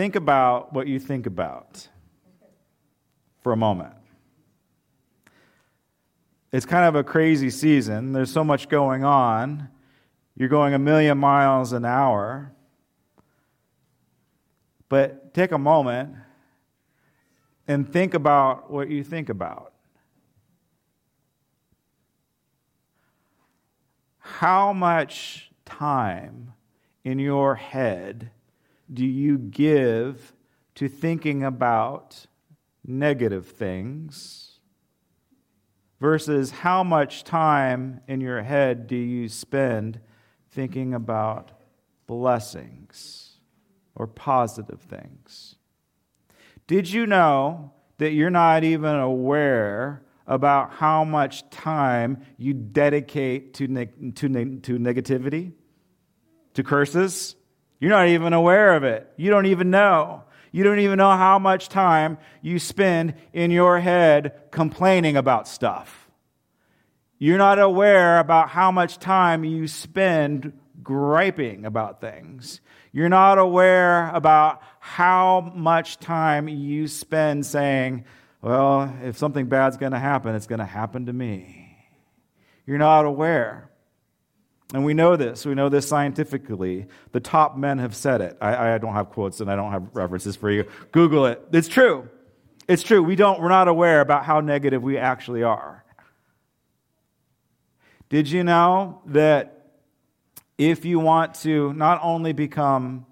think about what you think about for a moment. It's kind of a crazy season. There's so much going on. You're going a million miles an hour. But take a moment and think about what you think about. How much time in your head do you give to thinking about negative things versus how much time in your head do you spend thinking about blessings or positive things? Did you know that you're not even aware about how much time you dedicate to, ne- to, ne- to negativity, to curses? You're not even aware of it. You don't even know. You don't even know how much time you spend in your head complaining about stuff. You're not aware about how much time you spend griping about things. You're not aware about how much time you spend saying, well, if something bad's going to happen, it's going to happen to me. You're not aware. And we know this. We know this scientifically. The top men have said it. I, I, don't have quotes and I don't have references for you. Google it. It's true. It's true. We don't, we're not aware about how negative we actually are. Did you know that if you want to not only become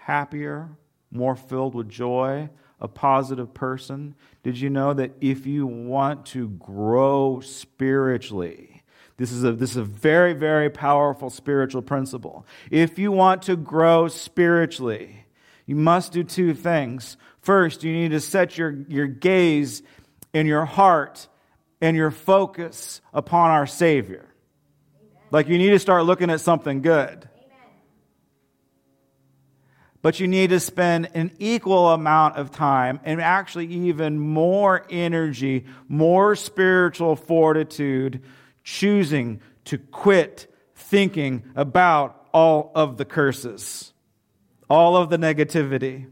happier, more filled with joy, a positive person? Did you know that if you want to grow spiritually, this is, a, this is a very, very powerful spiritual principle. If you want to grow spiritually, you must do two things. First, you need to set your, your gaze and your heart and your focus upon our Savior. Like you need to start looking at something good but you need to spend an equal amount of time and actually even more energy, more spiritual fortitude, choosing to quit thinking about all of the curses, all of the negativity.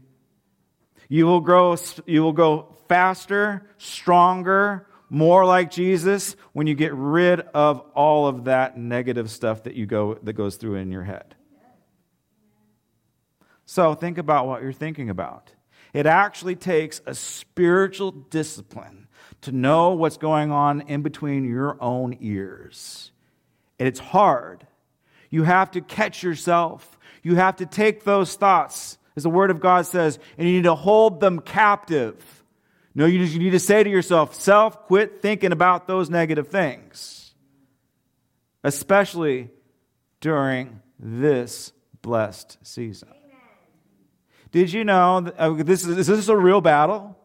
You will grow, you will go faster, stronger, more like Jesus when you get rid of all of that negative stuff that you go that goes through in your head. So think about what you're thinking about. It actually takes a spiritual discipline to know what's going on in between your own ears. And it's hard. You have to catch yourself. You have to take those thoughts, as the Word of God says, and you need to hold them captive. No, you, you need to say to yourself, self, quit thinking about those negative things, especially during this blessed season. Did you know uh, this is, is this a real battle?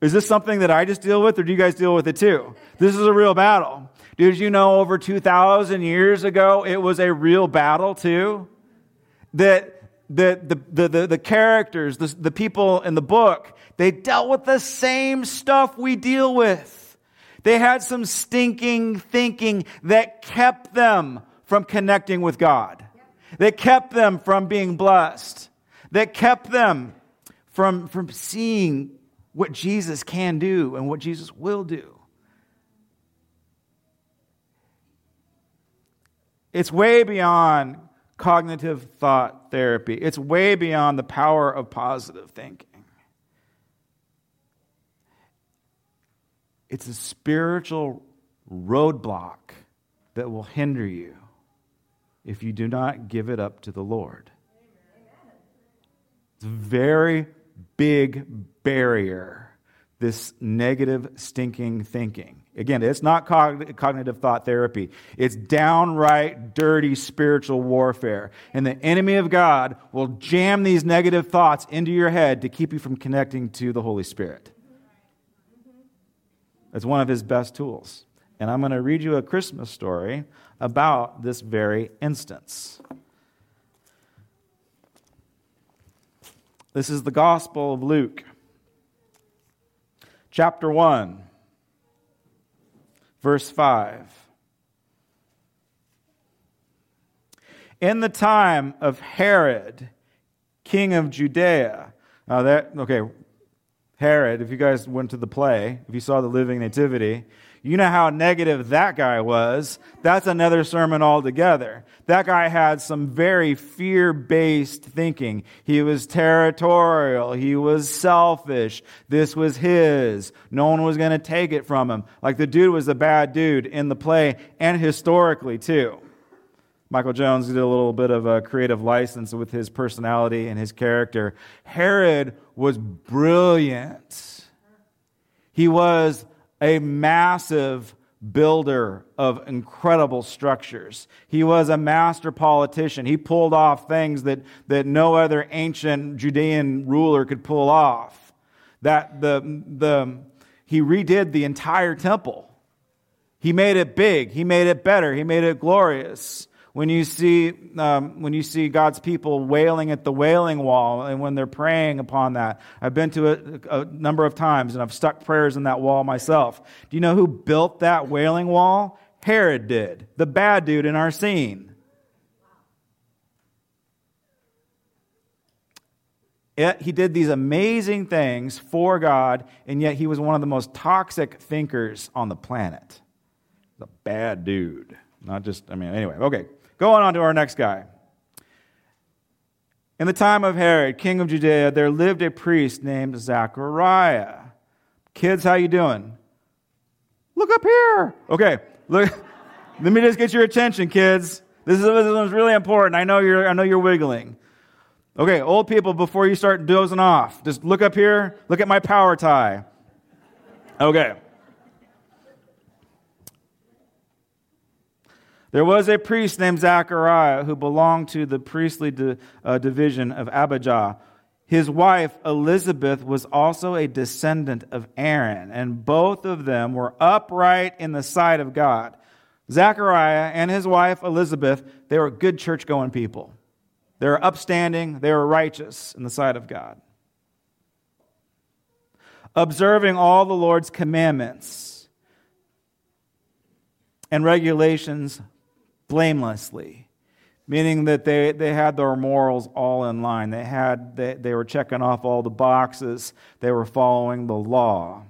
Is this something that I just deal with, or do you guys deal with it too? This is a real battle. Did you know over 2,000 years ago it was a real battle too? That the, the, the, the, characters, the, the people in the book, they dealt with the same stuff we deal with. They had some stinking thinking that kept them from connecting with God. That kept them from being blessed that kept them from, from seeing what Jesus can do and what Jesus will do. It's way beyond cognitive thought therapy, it's way beyond the power of positive thinking. It's a spiritual roadblock that will hinder you if you do not give it up to the Lord. It's a very big barrier, this negative, stinking thinking. Again, it's not cognitive thought therapy. It's downright dirty spiritual warfare. And the enemy of God will jam these negative thoughts into your head to keep you from connecting to the Holy Spirit. It's one of his best tools. And I'm going to read you a Christmas story about this very instance. This is the Gospel of Luke, chapter 1, verse 5. In the time of Herod, king of Judea. Now that okay, Herod, if you guys went to the play, if you saw the living nativity, you know how negative that guy was. That's another sermon altogether. That guy had some very fear based thinking. He was territorial. He was selfish. This was his. No one was going to take it from him. Like the dude was a bad dude in the play and historically too. Michael Jones did a little bit of a creative license with his personality and his character. Herod was brilliant. He was a massive builder of incredible structures. He was a master politician. He pulled off things that, that no other ancient Judean ruler could pull off. That the, the, he redid the entire temple. He made it big. He made it better. He made it glorious when you see um, when you see God's people wailing at the wailing wall and when they're praying upon that. I've been to it a number of times and I've stuck prayers in that wall myself. Do you know who built that wailing wall? Herod did, the bad dude in our scene. It, he did these amazing things for God, and yet he was one of the most toxic thinkers on the planet. The bad dude. Not just, I mean, anyway, okay. Going on to our next guy. In the time of Herod, king of Judea, there lived a priest named Zachariah. Kids, how you doing? Look up here. Okay, look. Let me just get your attention, kids. This is, this is really important. I know you're I know you're wiggling. Okay, old people, before you start dozing off, just look up here. Look at my power tie. Okay. There was a priest named Zachariah who belonged to the priestly di- uh, division of Abijah. His wife, Elizabeth, was also a descendant of Aaron, and both of them were upright in the sight of God. Zachariah and his wife, Elizabeth, they were good church going people. They were upstanding, they were righteous in the sight of God. Observing all the Lord's commandments and regulations blamelessly, meaning that they, they had their morals all in line. They, had, they, they were checking off all the boxes, they were following the law.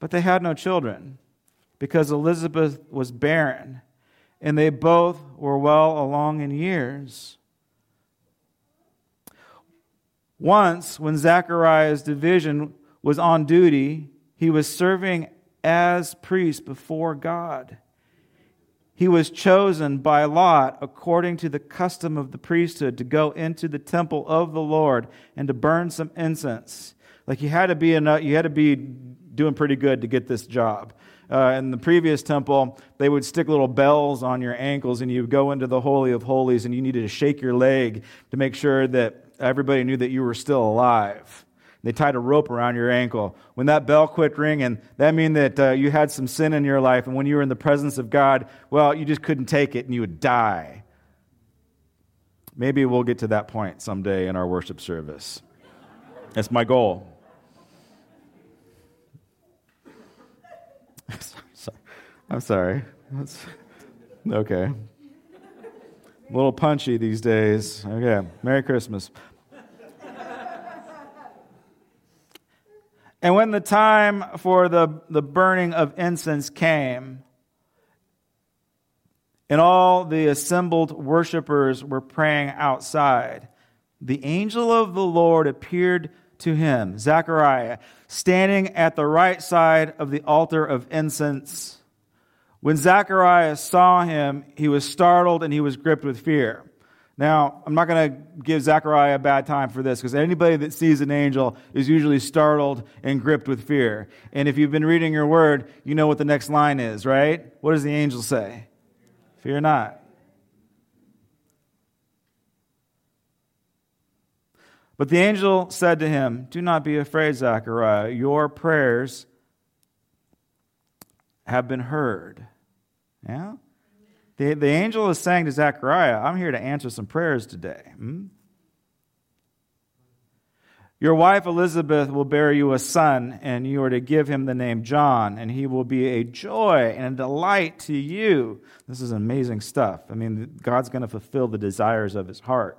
But they had no children because Elizabeth was barren, and they both were well along in years. Once, when Zachariah's division was on duty, he was serving as priest before God. He was chosen by Lot according to the custom of the priesthood to go into the temple of the Lord and to burn some incense. Like you had to be enough, you had to be doing pretty good to get this job. Uh, in the previous temple, they would stick little bells on your ankles, and you would go into the Holy of Holies, and you needed to shake your leg to make sure that everybody knew that you were still alive. They tied a rope around your ankle. When that bell quit ringing, that meant that uh, you had some sin in your life, and when you were in the presence of God, well, you just couldn't take it and you would die. Maybe we'll get to that point someday in our worship service. That's my goal. I'm sorry. That's, okay. A little punchy these days. Okay. Merry Christmas. And when the time for the, the burning of incense came, and all the assembled worshippers were praying outside, the angel of the Lord appeared to him, Zechariah, standing at the right side of the altar of incense. When Zechariah saw him, he was startled and he was gripped with fear. Now, I'm not going to give Zechariah a bad time for this because anybody that sees an angel is usually startled and gripped with fear. And if you've been reading your word, you know what the next line is, right? What does the angel say? Fear not. But the angel said to him, Do not be afraid, Zechariah. Your prayers have been heard. Yeah? The, the angel is saying to Zechariah, I'm here to answer some prayers today. Hmm? Your wife Elizabeth will bear you a son, and you are to give him the name John, and he will be a joy and a delight to you. This is amazing stuff. I mean, God's going to fulfill the desires of his heart.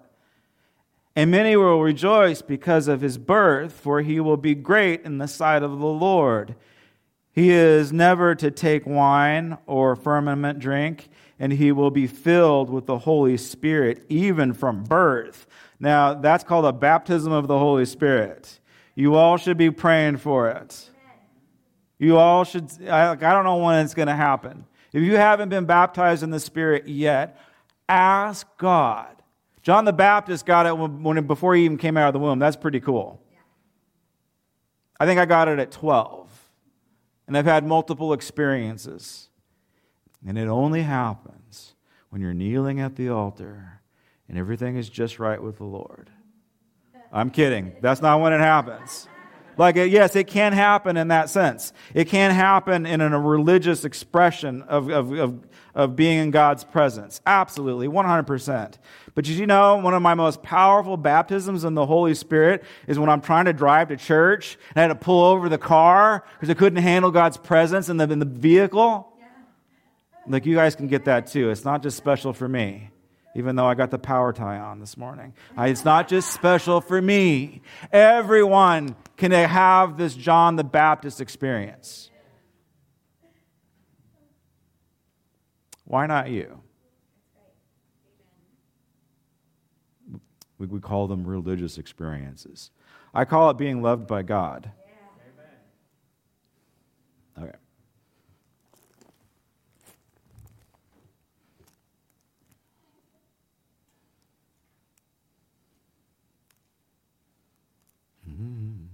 And many will rejoice because of his birth, for he will be great in the sight of the Lord. He is never to take wine or firmament drink, and he will be filled with the Holy Spirit even from birth. Now, that's called a baptism of the Holy Spirit. You all should be praying for it. You all should, I, I don't know when it's going to happen. If you haven't been baptized in the Spirit yet, ask God. John the Baptist got it when, when, before he even came out of the womb. That's pretty cool. I think I got it at 12. And I've had multiple experiences. And it only happens when you're kneeling at the altar and everything is just right with the Lord. I'm kidding. That's not when it happens. Like, yes, it can happen in that sense. It can happen in a religious expression of, of, of, of being in God's presence. Absolutely, 100%. But did you know one of my most powerful baptisms in the Holy Spirit is when I'm trying to drive to church and I had to pull over the car because I couldn't handle God's presence in the, in the vehicle? Like, you guys can get that too. It's not just special for me even though I got the power tie on this morning. It's not just special for me. Everyone can have this John the Baptist experience. Why not you? We, we call them religious experiences. I call it being loved by God. Okay. Mm-hmm.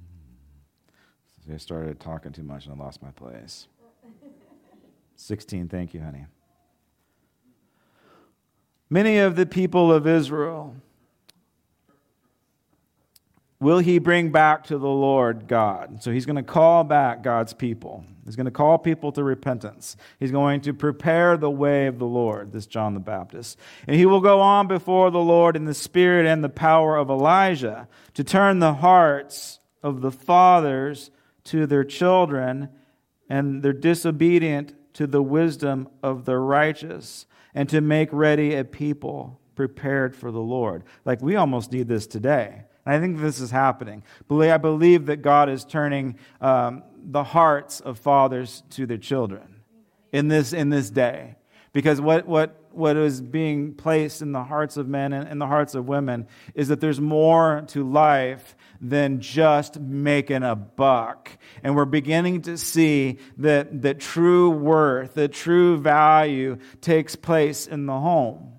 I started talking too much and I lost my place. 16, thank you, honey. Many of the people of Israel will he bring back to the Lord God. So he's going to call back God's people. He's going to call people to repentance. He's going to prepare the way of the Lord, this John the Baptist. And he will go on before the Lord in the spirit and the power of Elijah to turn the hearts of the fathers to their children and they're disobedient to the wisdom of the righteous and to make ready a people prepared for the Lord. Like we almost need this today. And I think this is happening. I believe that God is turning um, the hearts of fathers to their children in this, in this day. Because what, what, what is being placed in the hearts of men and in the hearts of women is that there's more to life than just making a buck. And we're beginning to see that, that true worth, that true value takes place in the home,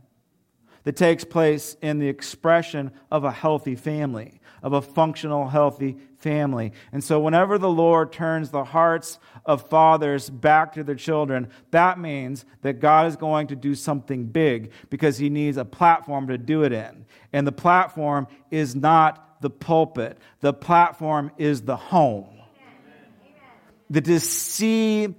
that takes place in the expression of a healthy family, of a functional, healthy family. And so, whenever the Lord turns the hearts of fathers back to their children, that means that God is going to do something big because He needs a platform to do it in. And the platform is not the pulpit, the platform is the home. The to see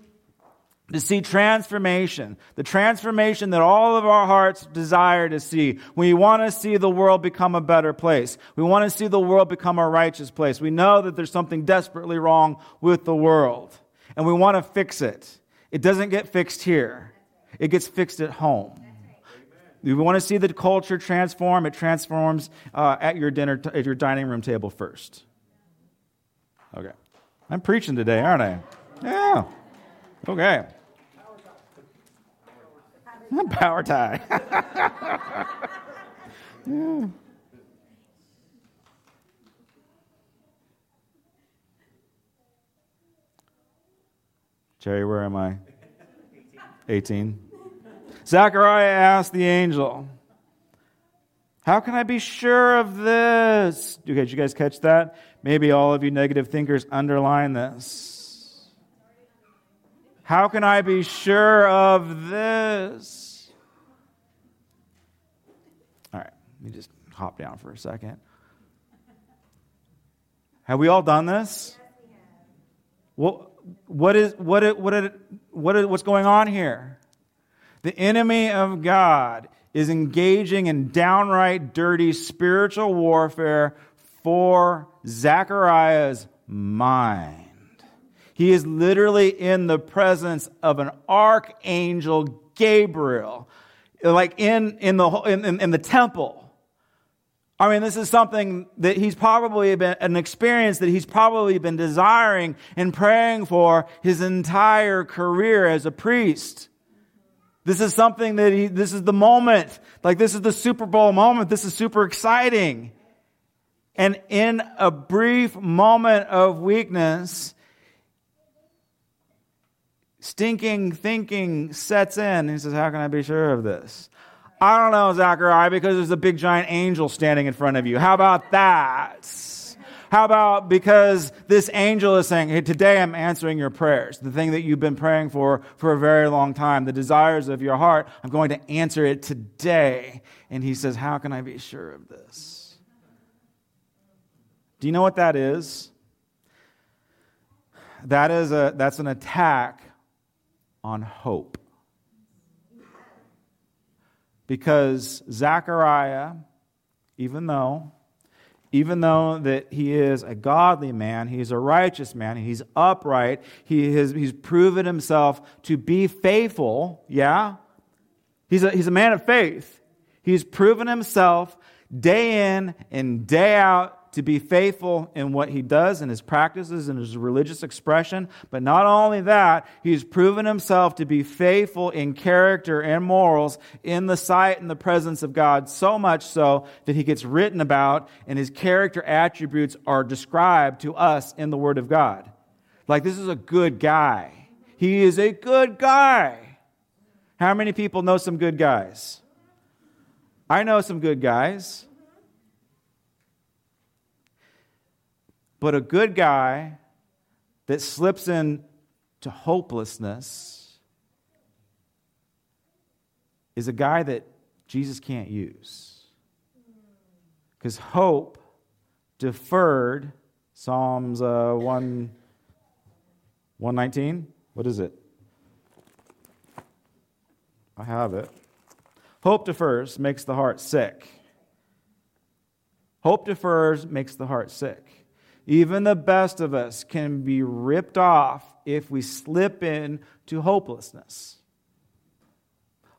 to see transformation, the transformation that all of our hearts desire to see. We want to see the world become a better place. We want to see the world become a righteous place. We know that there's something desperately wrong with the world, and we want to fix it. It doesn't get fixed here, it gets fixed at home. You want to see the culture transform, it transforms uh, at your dinner, t- at your dining room table first. Okay. I'm preaching today, aren't I? Yeah. Okay. Power tie. Jerry, where am I? 18. Zechariah asked the angel, How can I be sure of this? Okay, did you guys catch that? Maybe all of you negative thinkers underline this. How can I be sure of this? All right, let me just hop down for a second. Have we all done this? Well, what is what what what what's going on here? The enemy of God is engaging in downright dirty spiritual warfare for Zechariah's mind. He is literally in the presence of an archangel Gabriel, like in, in, the, in, in the temple. I mean, this is something that he's probably been, an experience that he's probably been desiring and praying for his entire career as a priest. This is something that he, this is the moment. Like, this is the Super Bowl moment. This is super exciting. And in a brief moment of weakness, stinking thinking sets in. He says, How can I be sure of this? I don't know, Zachariah, because there's a big giant angel standing in front of you. How about that? How about because this angel is saying, hey, today I'm answering your prayers, the thing that you've been praying for for a very long time, the desires of your heart, I'm going to answer it today. And he says, How can I be sure of this? Do you know what that is? That is a, that's an attack on hope. Because Zechariah, even though even though that he is a godly man, he's a righteous man, he's upright, he has, he's proven himself to be faithful, yeah? He's a, he's a man of faith. He's proven himself day in and day out to be faithful in what he does and his practices and his religious expression. But not only that, he's proven himself to be faithful in character and morals in the sight and the presence of God, so much so that he gets written about and his character attributes are described to us in the Word of God. Like, this is a good guy. He is a good guy. How many people know some good guys? I know some good guys. But a good guy that slips into hopelessness is a guy that Jesus can't use. Because hope deferred, Psalms uh, 1, 119, what is it? I have it. Hope defers makes the heart sick. Hope defers makes the heart sick. Even the best of us can be ripped off if we slip into hopelessness.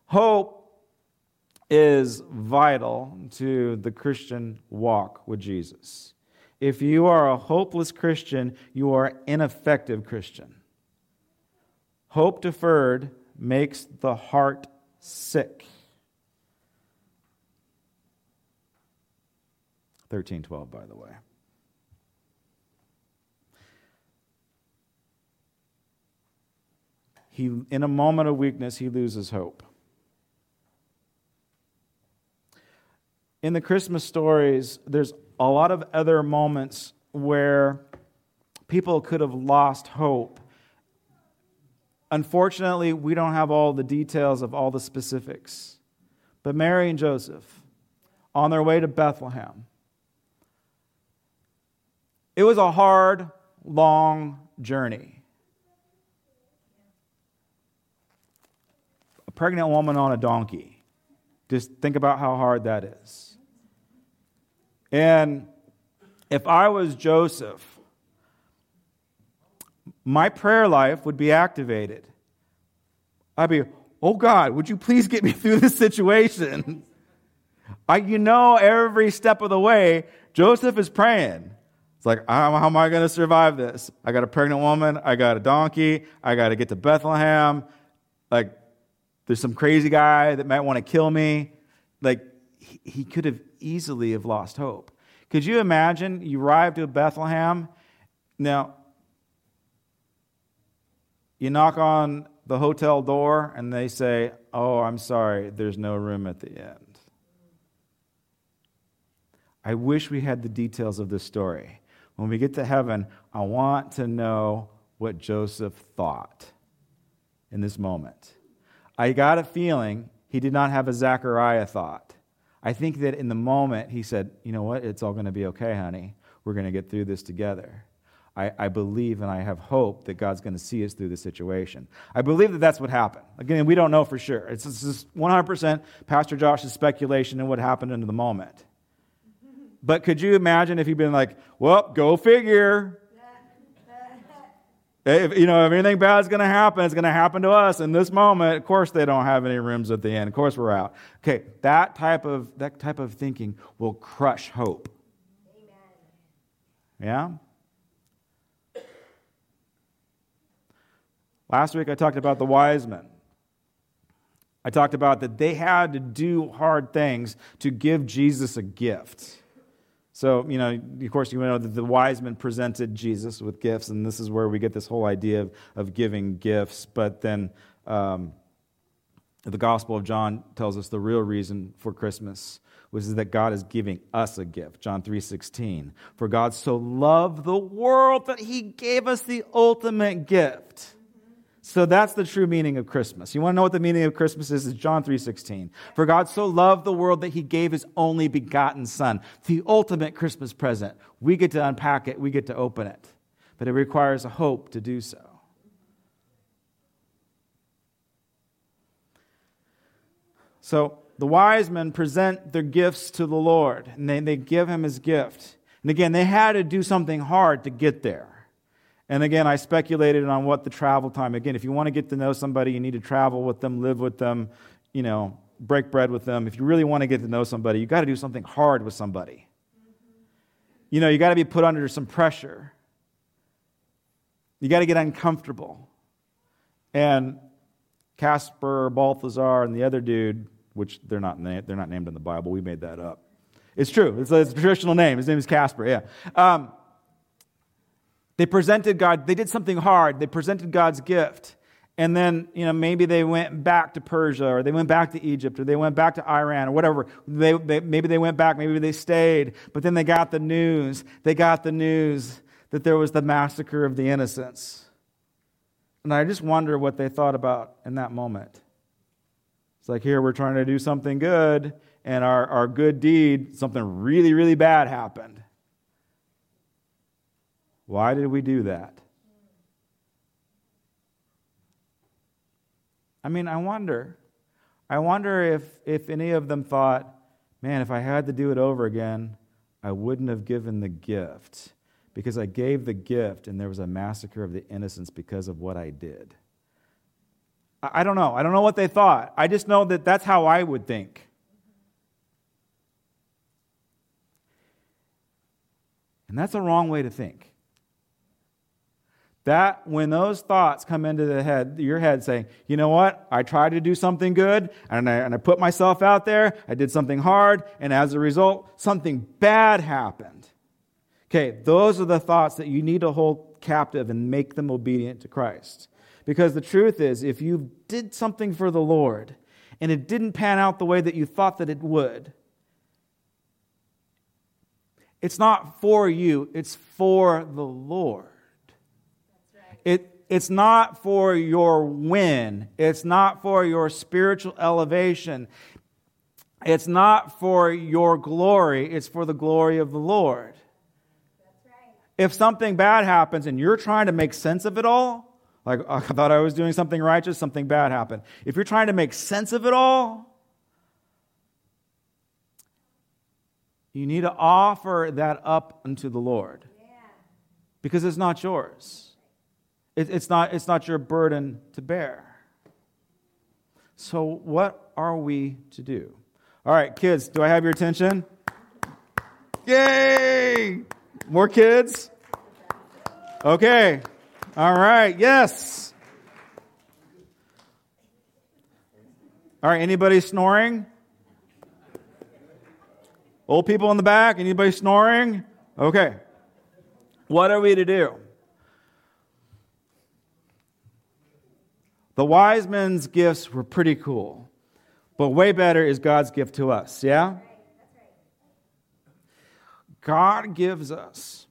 Hope is vital to the Christian walk with Jesus. If you are a hopeless Christian, you are an ineffective Christian. Hope deferred makes the heart sick. 1312, by the way. He, in a moment of weakness, he loses hope. In the Christmas stories, there's a lot of other moments where people could have lost hope. Unfortunately, we don't have all the details of all the specifics. But Mary and Joseph, on their way to Bethlehem, it was a hard, long journey. Pregnant woman on a donkey. Just think about how hard that is. And if I was Joseph, my prayer life would be activated. I'd be, oh God, would you please get me through this situation? I, you know, every step of the way, Joseph is praying. It's like, how, how am I going to survive this? I got a pregnant woman. I got a donkey. I got to get to Bethlehem. Like, there's some crazy guy that might want to kill me. Like, he, could have easily have lost hope. Could you imagine you arrive to Bethlehem? Now, you knock on the hotel door and they say, Oh, I'm sorry, there's no room at the end. I wish we had the details of this story. When we get to heaven, I want to know what Joseph thought in this moment. I got a feeling he did not have a Zechariah thought. I think that in the moment he said, You know what? It's all going to be okay, honey. We're going to get through this together. I, I, believe and I have hope that God's going to see us through the situation. I believe that that's what happened. Again, we don't know for sure. It's just 100% Pastor Josh's speculation and what happened in the moment. But could you imagine if he'd been like, well, go figure. If, you know, if anything bad's going to happen, it's going to happen to us in this moment. Of course, they don't have any rooms at the end. Of course, we're out. Okay, that type of that type of thinking will crush hope. Amen. Yeah. Last week I talked about the wise men. I talked about that they had to do hard things to give Jesus a gift. So, you know, of course, you know that the wise men presented Jesus with gifts, and this is where we get this whole idea of, of giving gifts. But then um, the Gospel of John tells us the real reason for Christmas, is that God is giving us a gift. John 3.16. For God so loved the world that he gave us the ultimate gift so that's the true meaning of Christmas. You want to know what the meaning of Christmas is? It's John 3:16. For God so loved the world that he gave his only begotten son, the ultimate Christmas present. We get to unpack it, we get to open it. But it requires a hope to do so. So the wise men present their gifts to the Lord, and they, they give him his gift. And again, they had to do something hard to get there. And again, I speculated on what the travel time. Again, if you want to get to know somebody, you need to travel with them, live with them, you know, break bread with them. If you really want to get to know somebody, you got to do something hard with somebody. You know, you got to be put under some pressure. You got to get uncomfortable. And Casper, Balthazar, and the other dude, which they're not, na- they're not named in the Bible, we made that up. It's true. It's a, it's a traditional name. His name is Casper, yeah. Um, they presented God, they did something hard. They presented God's gift. And then, you know, maybe they went back to Persia or they went back to Egypt or they went back to Iran or whatever. They, they, maybe they went back, maybe they stayed. But then they got the news. They got the news that there was the massacre of the innocents. And I just wonder what they thought about in that moment. It's like, here we're trying to do something good, and our, our good deed, something really, really bad happened. Why did we do that? I mean, I wonder. I wonder if, if any of them thought, man, if I had to do it over again, I wouldn't have given the gift because I gave the gift and there was a massacre of the innocents because of what I did. I, I don't know. I don't know what they thought. I just know that that's how I would think. And that's a wrong way to think. That when those thoughts come into the head, your head saying, you know what? I tried to do something good and I, and I put myself out there. I did something hard. And as a result, something bad happened. Okay, those are the thoughts that you need to hold captive and make them obedient to Christ. Because the truth is, if you did something for the Lord and it didn't pan out the way that you thought that it would, it's not for you, it's for the Lord. It, it's not for your win. It's not for your spiritual elevation. It's not for your glory. It's for the glory of the Lord. Right. If something bad happens and you're trying to make sense of it all, like oh, I thought I was doing something righteous, something bad happened. If you're trying to make sense of it all, you need to offer that up unto the Lord yeah. because it's not yours. It, it's, not, it's not your burden to bear. So, what are we to do? All right, kids, do I have your attention? Yay! More kids? Okay. All right, yes. All right, anybody snoring? Old people in the back, anybody snoring? Okay. What are we to do? The wise men's gifts were pretty cool, but way better is God's gift to us, yeah? God gives us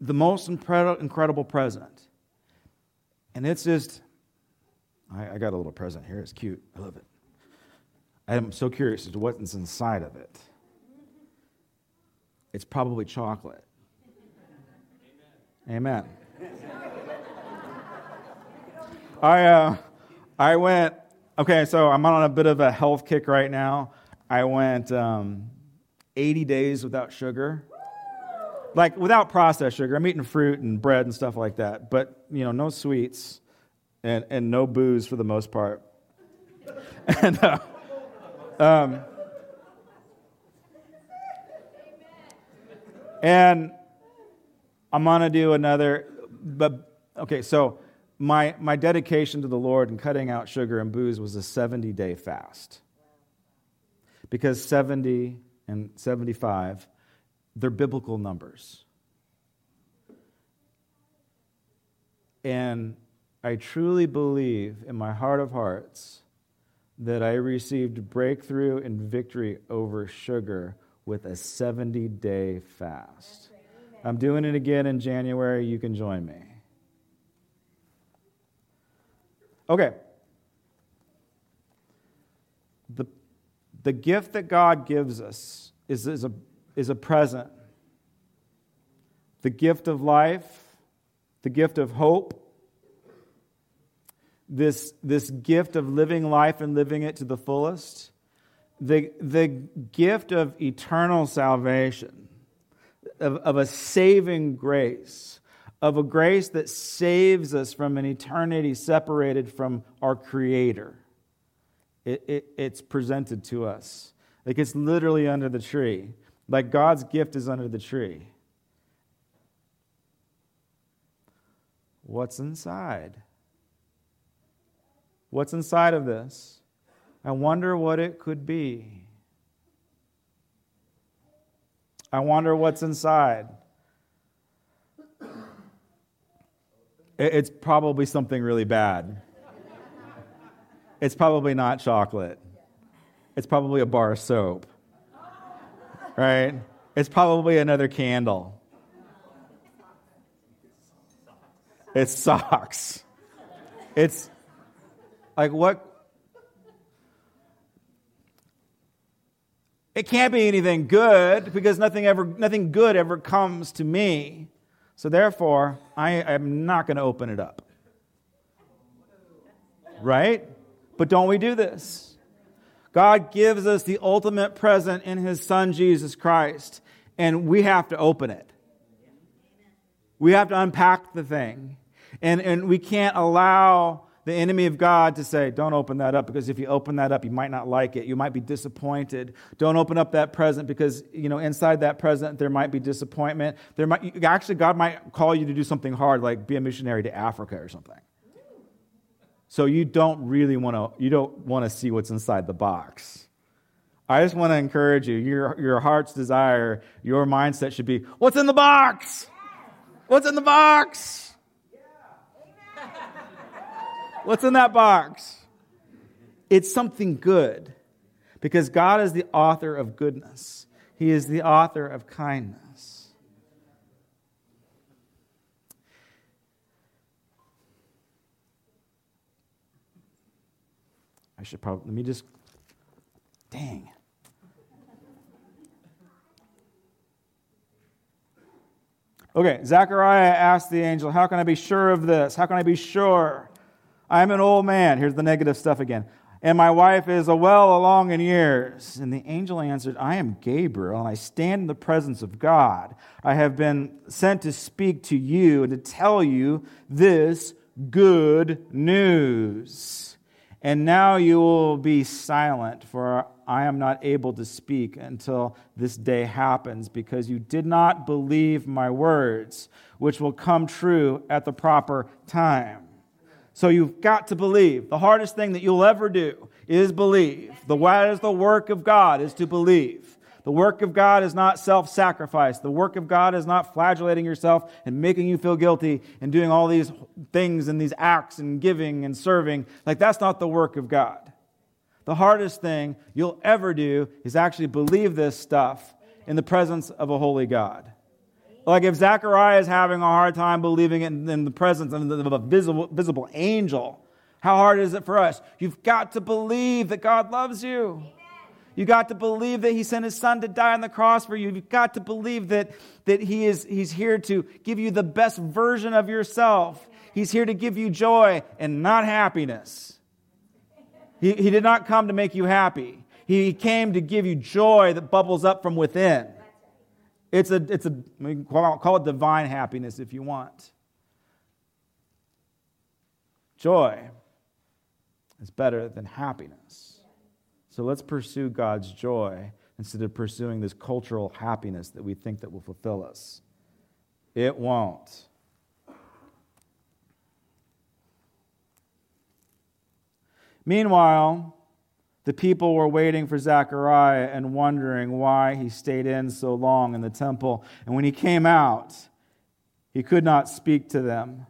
the most incredible present. And it's just, I, I, got a little present here. It's cute. I love it. I'm so curious as to what's inside of it. It's probably chocolate. Amen. Amen. I, uh, I went, okay, so I'm on a bit of a health kick right now. I went um, 80 days without sugar. Like without processed sugar. I'm eating fruit and bread and stuff like that, but you know, no sweets and, and no booze for the most part. and uh, um, and I'm gonna do another, but okay, so my my dedication to the Lord and cutting out sugar and booze was a 70 day fast. Because 70 and 75, they're biblical numbers. And I truly believe in my heart of hearts that I received breakthrough and victory over sugar with a 70 day fast. I'm doing it again in January. You can join me. Okay. The, the gift that God gives us is, is, a, is a present. The gift of life, the gift of hope, this, this gift of living life and living it to the fullest, the, the gift of eternal salvation, of, of a saving grace, of a grace that saves us from an eternity separated from our Creator. It, it, it's presented to us. Like it's literally under the tree. Like God's gift is under the tree. What's inside? What's inside of this? I wonder what it could be. I wonder what's inside. It's probably something really bad. It's probably not chocolate. It's probably a bar of soap. Right? It's probably another candle. It's socks. It's like what? It can't be anything good because nothing ever nothing good ever comes to me. So therefore, I am not going to open it up. Right? But don't we do this? God gives us the ultimate present in his son Jesus Christ, and we have to open it. We have to unpack the thing. And, and we can't allow the enemy of God to say, don't open that up because if you open that up, you might not like it. You might be disappointed. Don't open up that present because, you know, inside that present, there might be disappointment. There might, actually, God might call you to do something hard, like be a missionary to Africa or something. So you don't really want to, you don't want to see what's inside the box. I just want to encourage you, your, your heart's desire, your mindset should be, what's in the box? What's in the box? What's in that box? It's something good because God is the author of goodness, He is the author of kindness. I should probably, let me just, dang. Okay, Zechariah asked the angel, How can I be sure of this? How can I be sure? I'm an old man. Here's the negative stuff again. And my wife is a well along in years. And the angel answered, I am Gabriel, and I stand in the presence of God. I have been sent to speak to you and to tell you this good news. And now you will be silent, for I am not able to speak until this day happens, because you did not believe my words, which will come true at the proper time. So you've got to believe. The hardest thing that you'll ever do is believe. The what is the work of God is to believe. The work of God is not self sacrifice. The work of God is not flagellating yourself and making you feel guilty and doing all these things and these acts and giving and serving. Like, that's not the work of God. The hardest thing you'll ever do is actually believe this stuff in the presence of a holy God. Like if Zechariah is having a hard time believing in, in the presence of a visible, visible angel, how hard is it for us? You've got to believe that God loves you. You got to believe that He sent His Son to die on the cross for you. You've got to believe that, that he is, He's here to give you the best version of yourself. He's here to give you joy and not happiness. He, he did not come to make you happy. He came to give you joy that bubbles up from within. It's a, it's a call it divine happiness if you want. Joy is better than happiness. So let's pursue God's joy instead of pursuing this cultural happiness that we think that will fulfill us. It won't. Meanwhile, the people were waiting for Zechariah and wondering why he stayed in so long in the temple. And when he came out, he could not speak to them.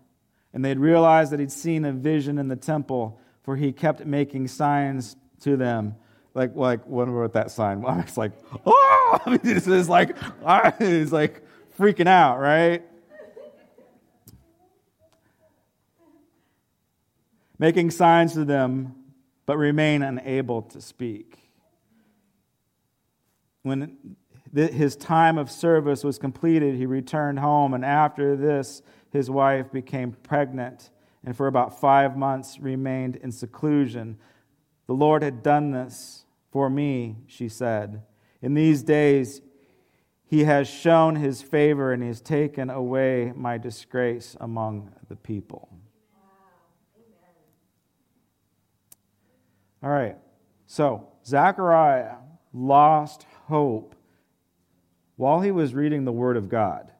And they'd realized that he'd seen a vision in the temple, for he kept making signs to them. Like, like what wrote that sign? Well, it's like, oh! It's like, ah! it's like freaking out, right? making signs to them but remain unable to speak. When his time of service was completed, he returned home, and after this, his wife became pregnant and for about five months remained in seclusion. The Lord had done this for me, she said. In these days, he has shown his favor and he has taken away my disgrace among the people. All right. So, Zechariah lost hope while he was reading the Word of God.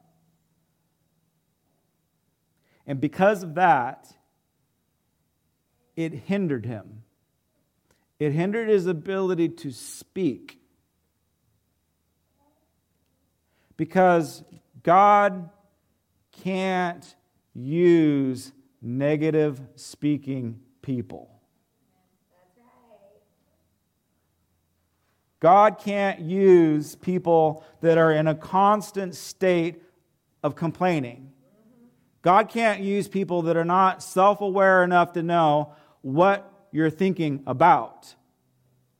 And because of that, it hindered him. It hindered his ability to speak. Because God can't use negative speaking people. God can't use people that are in a constant state of complaining. God can't use people that are not self aware enough to know what you're thinking about.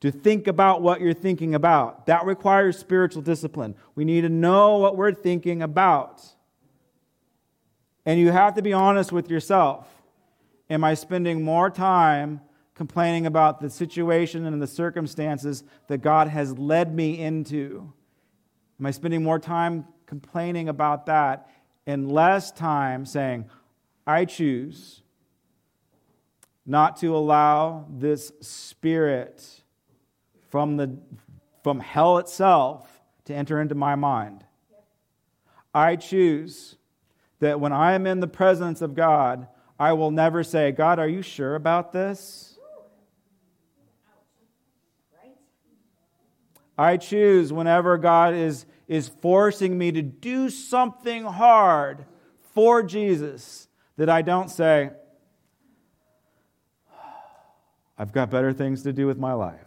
To think about what you're thinking about. That requires spiritual discipline. We need to know what we're thinking about. And you have to be honest with yourself. Am I spending more time complaining about the situation and the circumstances that God has led me into? Am I spending more time complaining about that and less time saying, I choose not to allow this spirit from, the, from hell itself to enter into my mind? I choose that when I am in the presence of God, I will never say, God, are you sure about this? I choose whenever God is, is forcing me to do something hard for Jesus that I don't say, I've got better things to do with my life.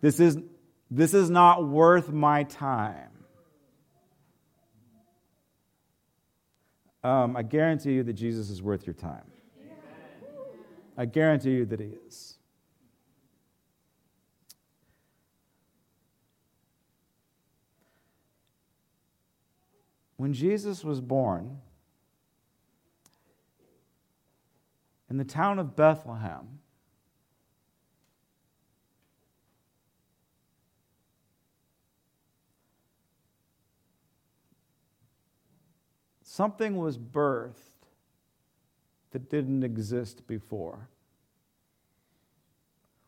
This is, this is not worth my time. Um, I guarantee you that Jesus is worth your time. I guarantee you that he is. When Jesus was born in the town of Bethlehem, something was birthed that didn't exist before.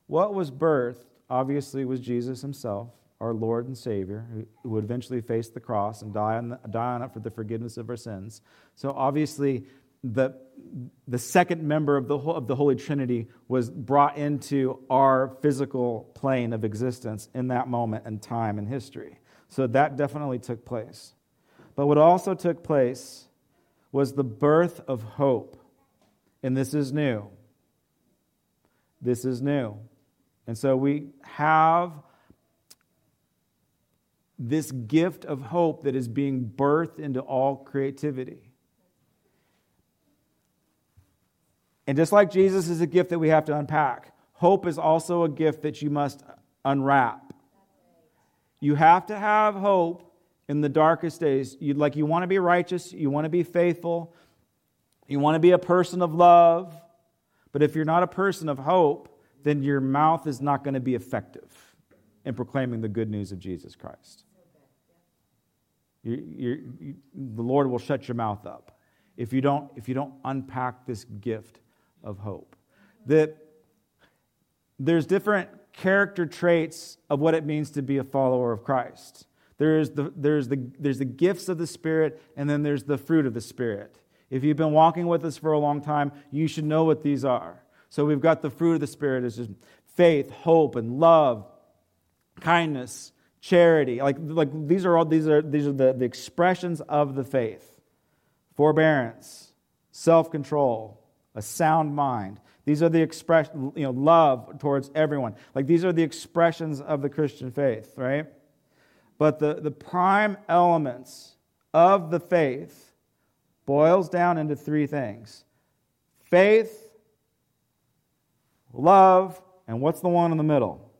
What was birthed, obviously, was Jesus himself our Lord and Savior, who would eventually face the cross and die on, the, die on it for the forgiveness of our sins. So obviously, the, the second member of the, of the Holy Trinity was brought into our physical plane of existence in that moment and time in history. So that definitely took place. But what also took place was the birth of hope. And this is new. This is new. And so we have this gift of hope that is being birthed into all creativity. And just like Jesus is a gift that we have to unpack, hope is also a gift that you must unwrap. You have to have hope in the darkest days. You like you want to be righteous, you want to be faithful, you want to be a person of love. But if you're not a person of hope, then your mouth is not going to be effective. in proclaiming the good news of Jesus Christ. You, you, the Lord will shut your mouth up if you don't, if you don't unpack this gift of hope. That there's different character traits of what it means to be a follower of Christ. There's the, there's, the, there's the gifts of the Spirit, and then there's the fruit of the Spirit. If you've been walking with us for a long time, you should know what these are. So we've got the fruit of the Spirit is faith, hope, and love, kindness, charity. Like, like these are all these are these are the, the expressions of the faith. Forbearance, self-control, a sound mind. These are the expression, you know, love towards everyone. Like these are the expressions of the Christian faith, right? But the, the prime elements of the faith boils down into three things faith, love, and what's the one in the middle?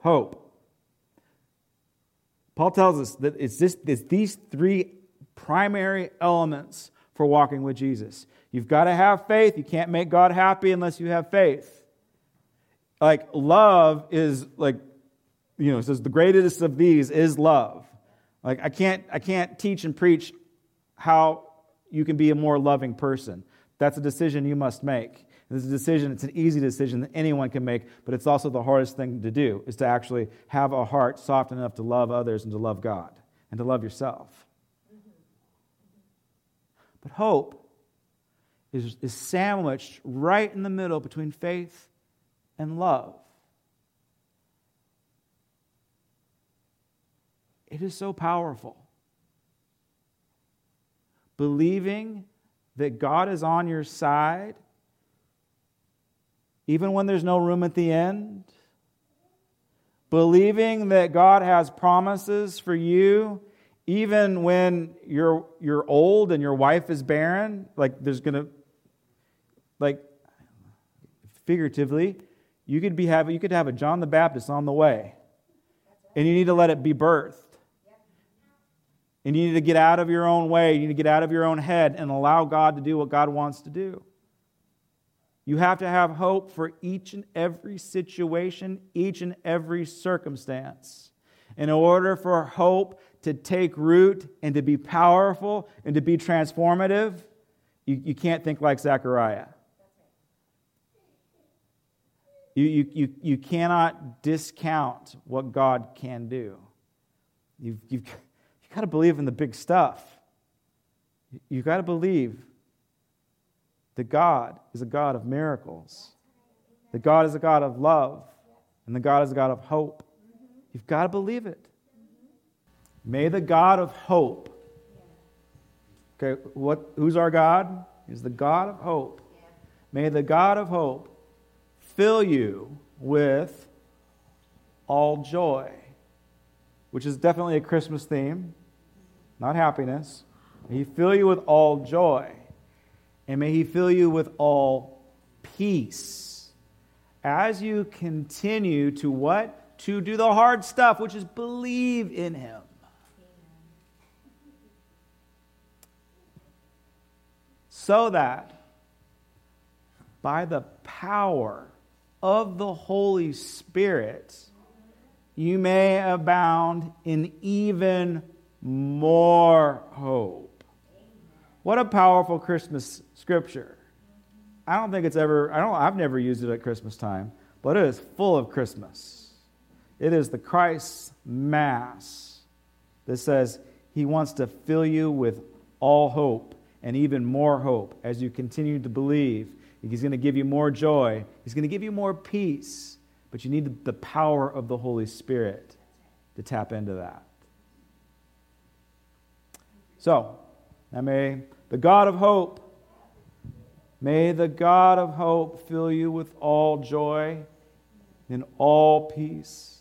Hope. Paul tells us that it's, this, it's these three primary elements for walking with Jesus. You've got to have faith. You can't make God happy unless you have faith. Like, love is like, you know, it says the greatest of these is love. Like, I can't, I can't teach and preach how you can be a more loving person. That's a decision you must make. It's a decision, it's an easy decision that anyone can make, but it's also the hardest thing to do, is to actually have a heart soft enough to love others and to love God and to love yourself. But hope is, is sandwiched right in the middle between faith and love. It is so powerful. Believing that God is on your side even when there's no room at the end. Believing that God has promises for you, even when you're, you're old and your wife is barren. Like, there's going to, like, figuratively, you could, be have, you could have a John the Baptist on the way, and you need to let it be birthed. And you need to get out of your own way. You need to get out of your own head and allow God to do what God wants to do. You have to have hope for each and every situation, each and every circumstance. In order for hope to take root and to be powerful and to be transformative, you, you can't think like Zechariah. You, you, you, you cannot discount what God can do. You've, you've, you've got to believe in the big stuff. You've got to believe that God is a God of miracles, that God is a God of love, and the God is a God of hope. You've got to believe it. May the God of hope, okay, what, who's our God? He's the God of hope. May the God of hope fill you with all joy, which is definitely a Christmas theme, not happiness. He fill you with all joy and may He fill you with all peace as you continue to what? To do the hard stuff, which is believe in Him. So that by the power of the Holy Spirit, you may abound in even more hope. What a powerful Christmas scripture. I don't think it's ever, I don't, I've never used it at Christmas time, but it is full of Christmas. It is the Christ Mass that says he wants to fill you with all hope and even more hope as you continue to believe. He's going to give you more joy, he's going to give you more peace, but you need the power of the Holy Spirit to tap into that. So, now may the God of hope, may the God of hope fill you with all joy and all peace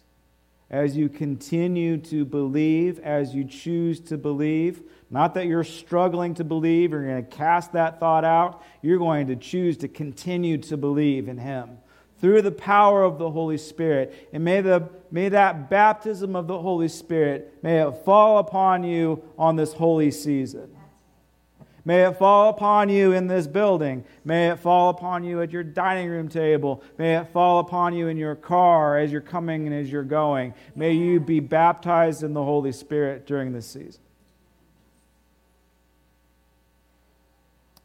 as you continue to believe, as you choose to believe. Not that you're struggling to believe, you're going to cast that thought out. You're going to choose to continue to believe in Him through the power of the Holy Spirit. And may, the, may that baptism of the Holy Spirit, may it fall upon you on this holy season. May it fall upon you in this building. May it fall upon you at your dining room table. May it fall upon you in your car as you're coming and as you're going. May you be baptized in the Holy Spirit during this season.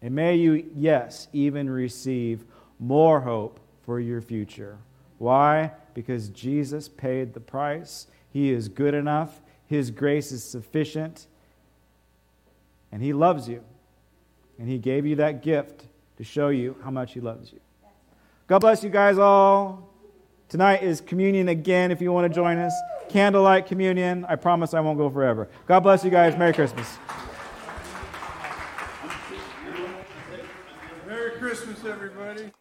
And may you, yes, even receive more hope for your future. Why? Because Jesus paid the price. He is good enough, His grace is sufficient, and He loves you. And He gave you that gift to show you how much He loves you. God bless you guys all. Tonight is communion again if you want to join us. Candlelight communion. I promise I won't go forever. God bless you guys. Merry Christmas. Merry Christmas, everybody.